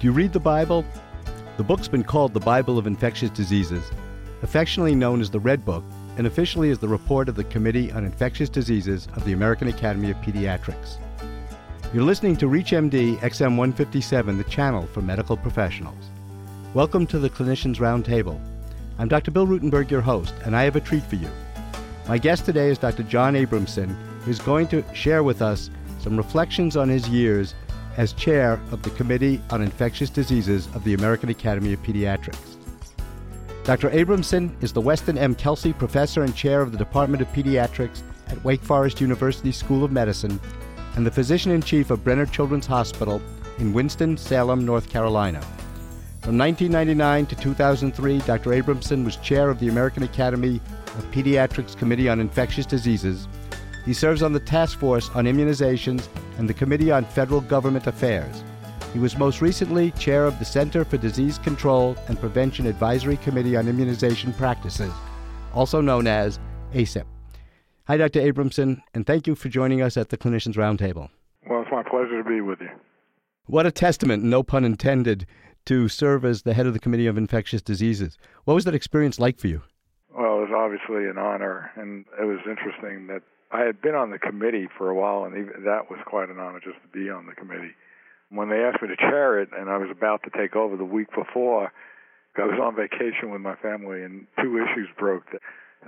Do you read the Bible? The book's been called the Bible of Infectious Diseases, affectionately known as the Red Book, and officially as the report of the Committee on Infectious Diseases of the American Academy of Pediatrics. You're listening to ReachMD XM 157, the channel for medical professionals. Welcome to the Clinicians Roundtable. I'm Dr. Bill Rutenberg, your host, and I have a treat for you. My guest today is Dr. John Abramson, who's going to share with us some reflections on his years as chair of the Committee on Infectious Diseases of the American Academy of Pediatrics. Dr. Abramson is the Weston M. Kelsey Professor and Chair of the Department of Pediatrics at Wake Forest University School of Medicine and the Physician in Chief of Brenner Children's Hospital in Winston-Salem, North Carolina. From 1999 to 2003, Dr. Abramson was chair of the American Academy of Pediatrics Committee on Infectious Diseases. He serves on the Task Force on Immunizations and the Committee on Federal Government Affairs. He was most recently chair of the Center for Disease Control and Prevention Advisory Committee on Immunization Practices, also known as ACIP. Hi, Dr. Abramson, and thank you for joining us at the Clinicians Roundtable. Well, it's my pleasure to be with you. What a testament, no pun intended, to serve as the head of the Committee of Infectious Diseases. What was that experience like for you? Well, it was obviously an honor, and it was interesting that I had been on the committee for a while, and even, that was quite an honor just to be on the committee. When they asked me to chair it, and I was about to take over the week before, I was on vacation with my family, and two issues broke.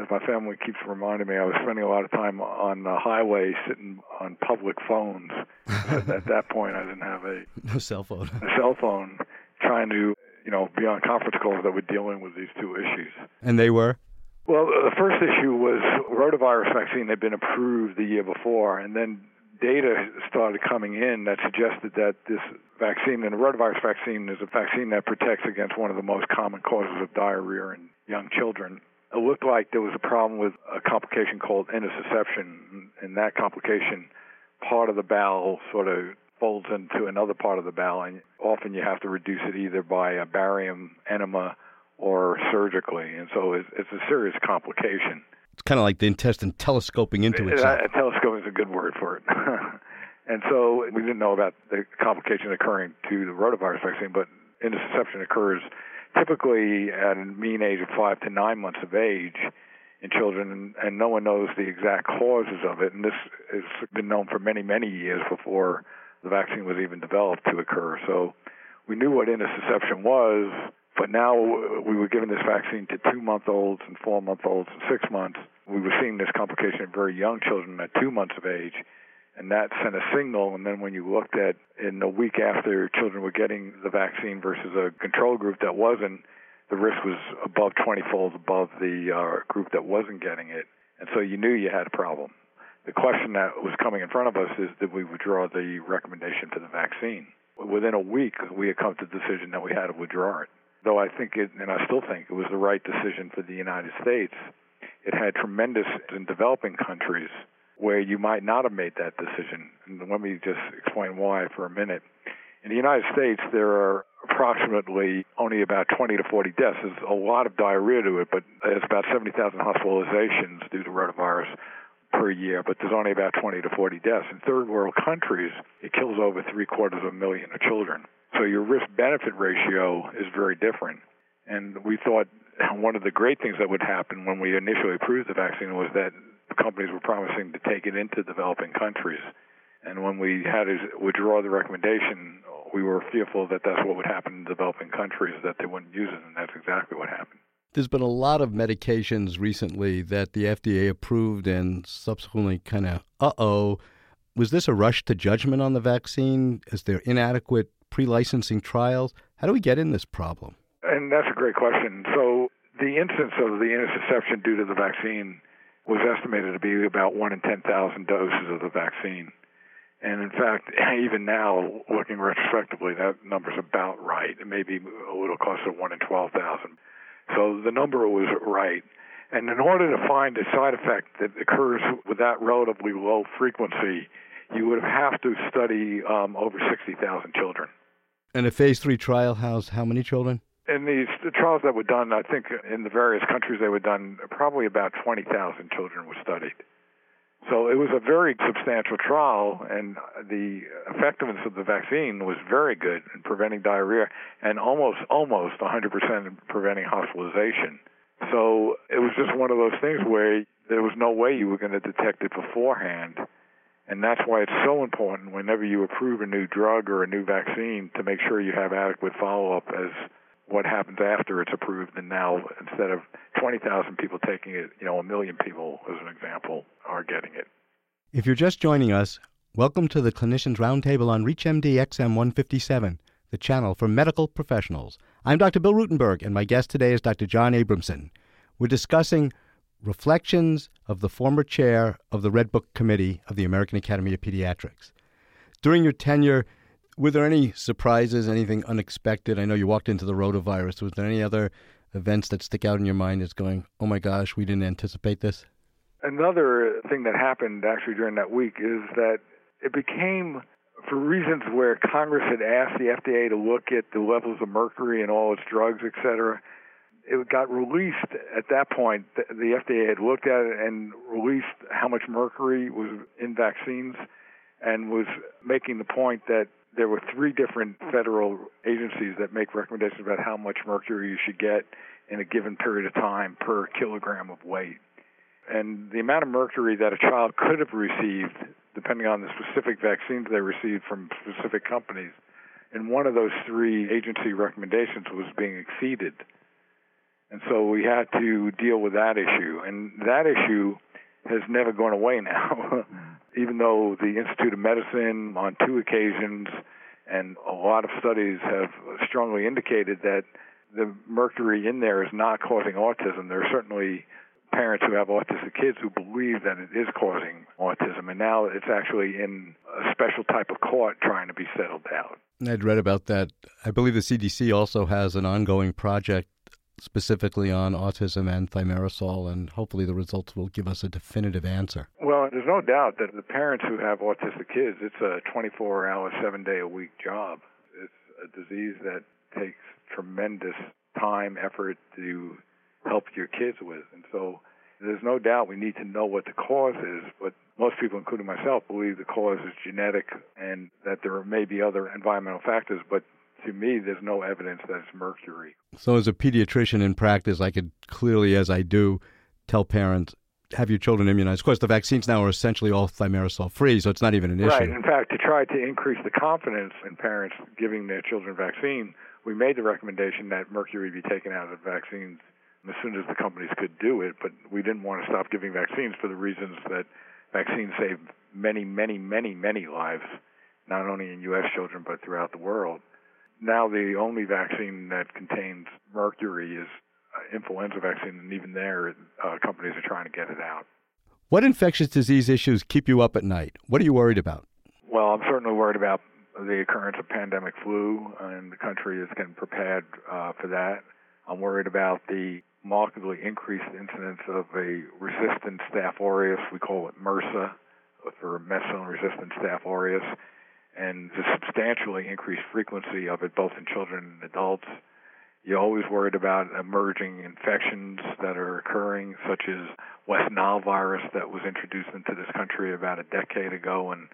As my family keeps reminding me, I was spending a lot of time on the highway, sitting on public phones. at that point, I didn't have a no cell phone. a cell phone, trying to you know be on conference calls that were dealing with these two issues. And they were. Well, the first issue was rotavirus vaccine had been approved the year before, and then data started coming in that suggested that this vaccine, and the rotavirus vaccine, is a vaccine that protects against one of the most common causes of diarrhea in young children. It looked like there was a problem with a complication called intussusception, and that complication, part of the bowel sort of folds into another part of the bowel, and often you have to reduce it either by a barium enema or surgically, and so it's, it's a serious complication. It's kind of like the intestine telescoping into itself. A, a telescope is a good word for it. and so we didn't know about the complication occurring to the rotavirus vaccine, but intussusception occurs typically at a mean age of five to nine months of age in children, and, and no one knows the exact causes of it. And this has been known for many, many years before the vaccine was even developed to occur. So we knew what intussusception was, but now we were giving this vaccine to two month olds and four month olds and six months. We were seeing this complication in very young children at two months of age. And that sent a signal. And then when you looked at in the week after children were getting the vaccine versus a control group that wasn't, the risk was above 20 fold above the uh, group that wasn't getting it. And so you knew you had a problem. The question that was coming in front of us is did we withdraw the recommendation for the vaccine? Within a week, we had come to the decision that we had to withdraw it though I think it, and I still think it was the right decision for the United States, it had tremendous in developing countries where you might not have made that decision. And let me just explain why for a minute. In the United States, there are approximately only about 20 to 40 deaths. There's a lot of diarrhea to it, but there's about 70,000 hospitalizations due to rotavirus per year, but there's only about 20 to 40 deaths. In third world countries, it kills over three quarters of a million of children. So your risk benefit ratio is very different. And we thought one of the great things that would happen when we initially approved the vaccine was that companies were promising to take it into developing countries. And when we had to withdraw the recommendation, we were fearful that that's what would happen in developing countries, that they wouldn't use it, and that's exactly what happened. There's been a lot of medications recently that the FDA approved and subsequently kind of, uh oh. Was this a rush to judgment on the vaccine? Is there inadequate pre licensing trials? How do we get in this problem? And that's a great question. So, the incidence of the intussusception due to the vaccine was estimated to be about 1 in 10,000 doses of the vaccine. And in fact, even now, looking retrospectively, that number's about right. It may be a little closer to 1 in 12,000. So the number was right. And in order to find a side effect that occurs with that relatively low frequency, you would have to study um, over 60,000 children. And a phase three trial housed how many children? In these the trials that were done, I think in the various countries they were done, probably about 20,000 children were studied. So it was a very substantial trial, and the effectiveness of the vaccine was very good in preventing diarrhea and almost almost 100% in preventing hospitalization. So it was just one of those things where there was no way you were going to detect it beforehand. And that's why it's so important whenever you approve a new drug or a new vaccine to make sure you have adequate follow up as what happens after it's approved. And now, instead of 20,000 people taking it, you know, a million people, as an example, are getting it. If you're just joining us, welcome to the Clinicians Roundtable on ReachMD XM 157, the channel for medical professionals. I'm Dr. Bill Rutenberg, and my guest today is Dr. John Abramson. We're discussing reflections of the former chair of the Red Book Committee of the American Academy of Pediatrics. During your tenure, were there any surprises, anything unexpected? I know you walked into the rotavirus. Was there any other events that stick out in your mind as going, oh my gosh, we didn't anticipate this? Another thing that happened actually during that week is that it became, for reasons where Congress had asked the FDA to look at the levels of mercury in all its drugs, et cetera, it got released at that point. The FDA had looked at it and released how much mercury was in vaccines and was making the point that there were three different federal agencies that make recommendations about how much mercury you should get in a given period of time per kilogram of weight. And the amount of mercury that a child could have received, depending on the specific vaccines they received from specific companies, in one of those three agency recommendations was being exceeded. And so we had to deal with that issue. And that issue has never gone away now. Even though the Institute of Medicine, on two occasions, and a lot of studies have strongly indicated that the mercury in there is not causing autism. There are certainly parents who have autistic kids who believe that it is causing autism, and now it's actually in a special type of court trying to be settled out. I'd read about that. I believe the CDC also has an ongoing project specifically on autism and thimerosal, and hopefully the results will give us a definitive answer. Well, there's no doubt that the parents who have autistic kids, it's a 24 hour, seven day a week job. It's a disease that takes tremendous time, effort to help your kids with. And so there's no doubt we need to know what the cause is, but most people, including myself, believe the cause is genetic and that there may be other environmental factors, but to me, there's no evidence that it's mercury. So, as a pediatrician in practice, I could clearly, as I do, tell parents have your children immunized. Of course, the vaccines now are essentially all thimerosal free, so it's not even an issue. Right. In fact, to try to increase the confidence in parents giving their children vaccine, we made the recommendation that mercury be taken out of the vaccines as soon as the companies could do it. But we didn't want to stop giving vaccines for the reasons that vaccines save many, many, many, many lives, not only in U.S. children but throughout the world now the only vaccine that contains mercury is uh, influenza vaccine, and even there, uh, companies are trying to get it out. What infectious disease issues keep you up at night? What are you worried about? Well, I'm certainly worried about the occurrence of pandemic flu, and the country is getting prepared uh, for that. I'm worried about the markedly increased incidence of a resistant Staph aureus. We call it MRSA for methicillin resistant Staph aureus and the substantially increased frequency of it both in children and adults. You're always worried about emerging infections that are occurring, such as West Nile virus that was introduced into this country about a decade ago, and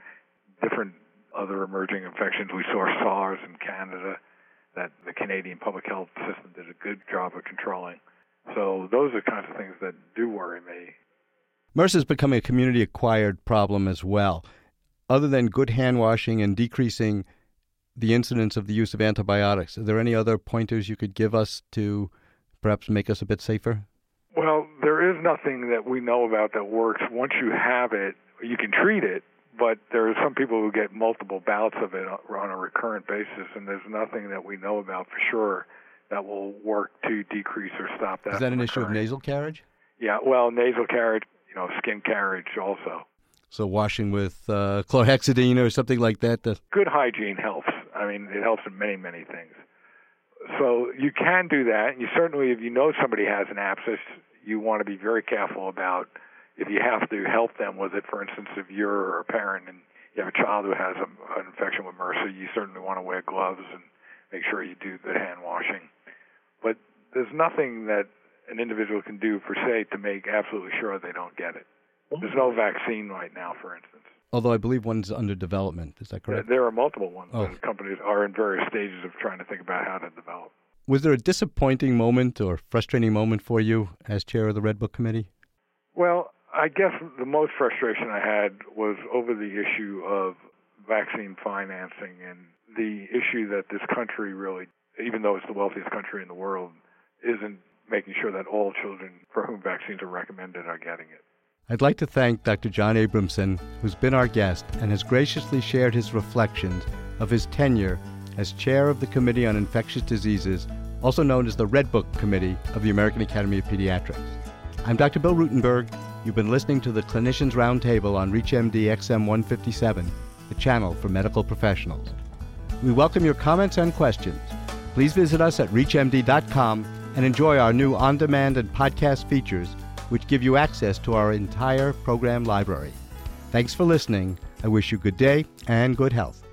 different other emerging infections. We saw SARS in Canada that the Canadian public health system did a good job of controlling. So those are kinds of things that do worry me. MRSA is becoming a community acquired problem as well other than good hand washing and decreasing the incidence of the use of antibiotics, are there any other pointers you could give us to perhaps make us a bit safer? Well, there is nothing that we know about that works. Once you have it, you can treat it, but there are some people who get multiple bouts of it on a recurrent basis, and there's nothing that we know about for sure that will work to decrease or stop that. Is that an issue of nasal carriage? Yeah, well, nasal carriage, you know, skin carriage also. So washing with uh, chlorhexidine or something like that. To... Good hygiene helps. I mean, it helps in many, many things. So you can do that. You certainly, if you know somebody has an abscess, you want to be very careful about if you have to help them with it. For instance, if you're a parent and you have a child who has a, an infection with MRSA, you certainly want to wear gloves and make sure you do the hand washing. But there's nothing that an individual can do per se to make absolutely sure they don't get it There's no vaccine right now, for instance. Although I believe one's under development. Is that correct? There are multiple ones. Oh. companies are in various stages of trying to think about how to develop. Was there a disappointing moment or frustrating moment for you as chair of the Red Book Committee? Well, I guess the most frustration I had was over the issue of vaccine financing and the issue that this country really, even though it's the wealthiest country in the world, isn't making sure that all children for whom vaccines are recommended are getting it. I'd like to thank Dr. John Abramson, who's been our guest and has graciously shared his reflections of his tenure as chair of the Committee on Infectious Diseases, also known as the Red Book Committee of the American Academy of Pediatrics. I'm Dr. Bill Rutenberg. You've been listening to the Clinicians Roundtable on ReachMD XM 157, the channel for medical professionals. We welcome your comments and questions. Please visit us at ReachMD.com and enjoy our new on demand and podcast features, which give you access to our entire program library. Thanks for listening. I wish you good day and good health.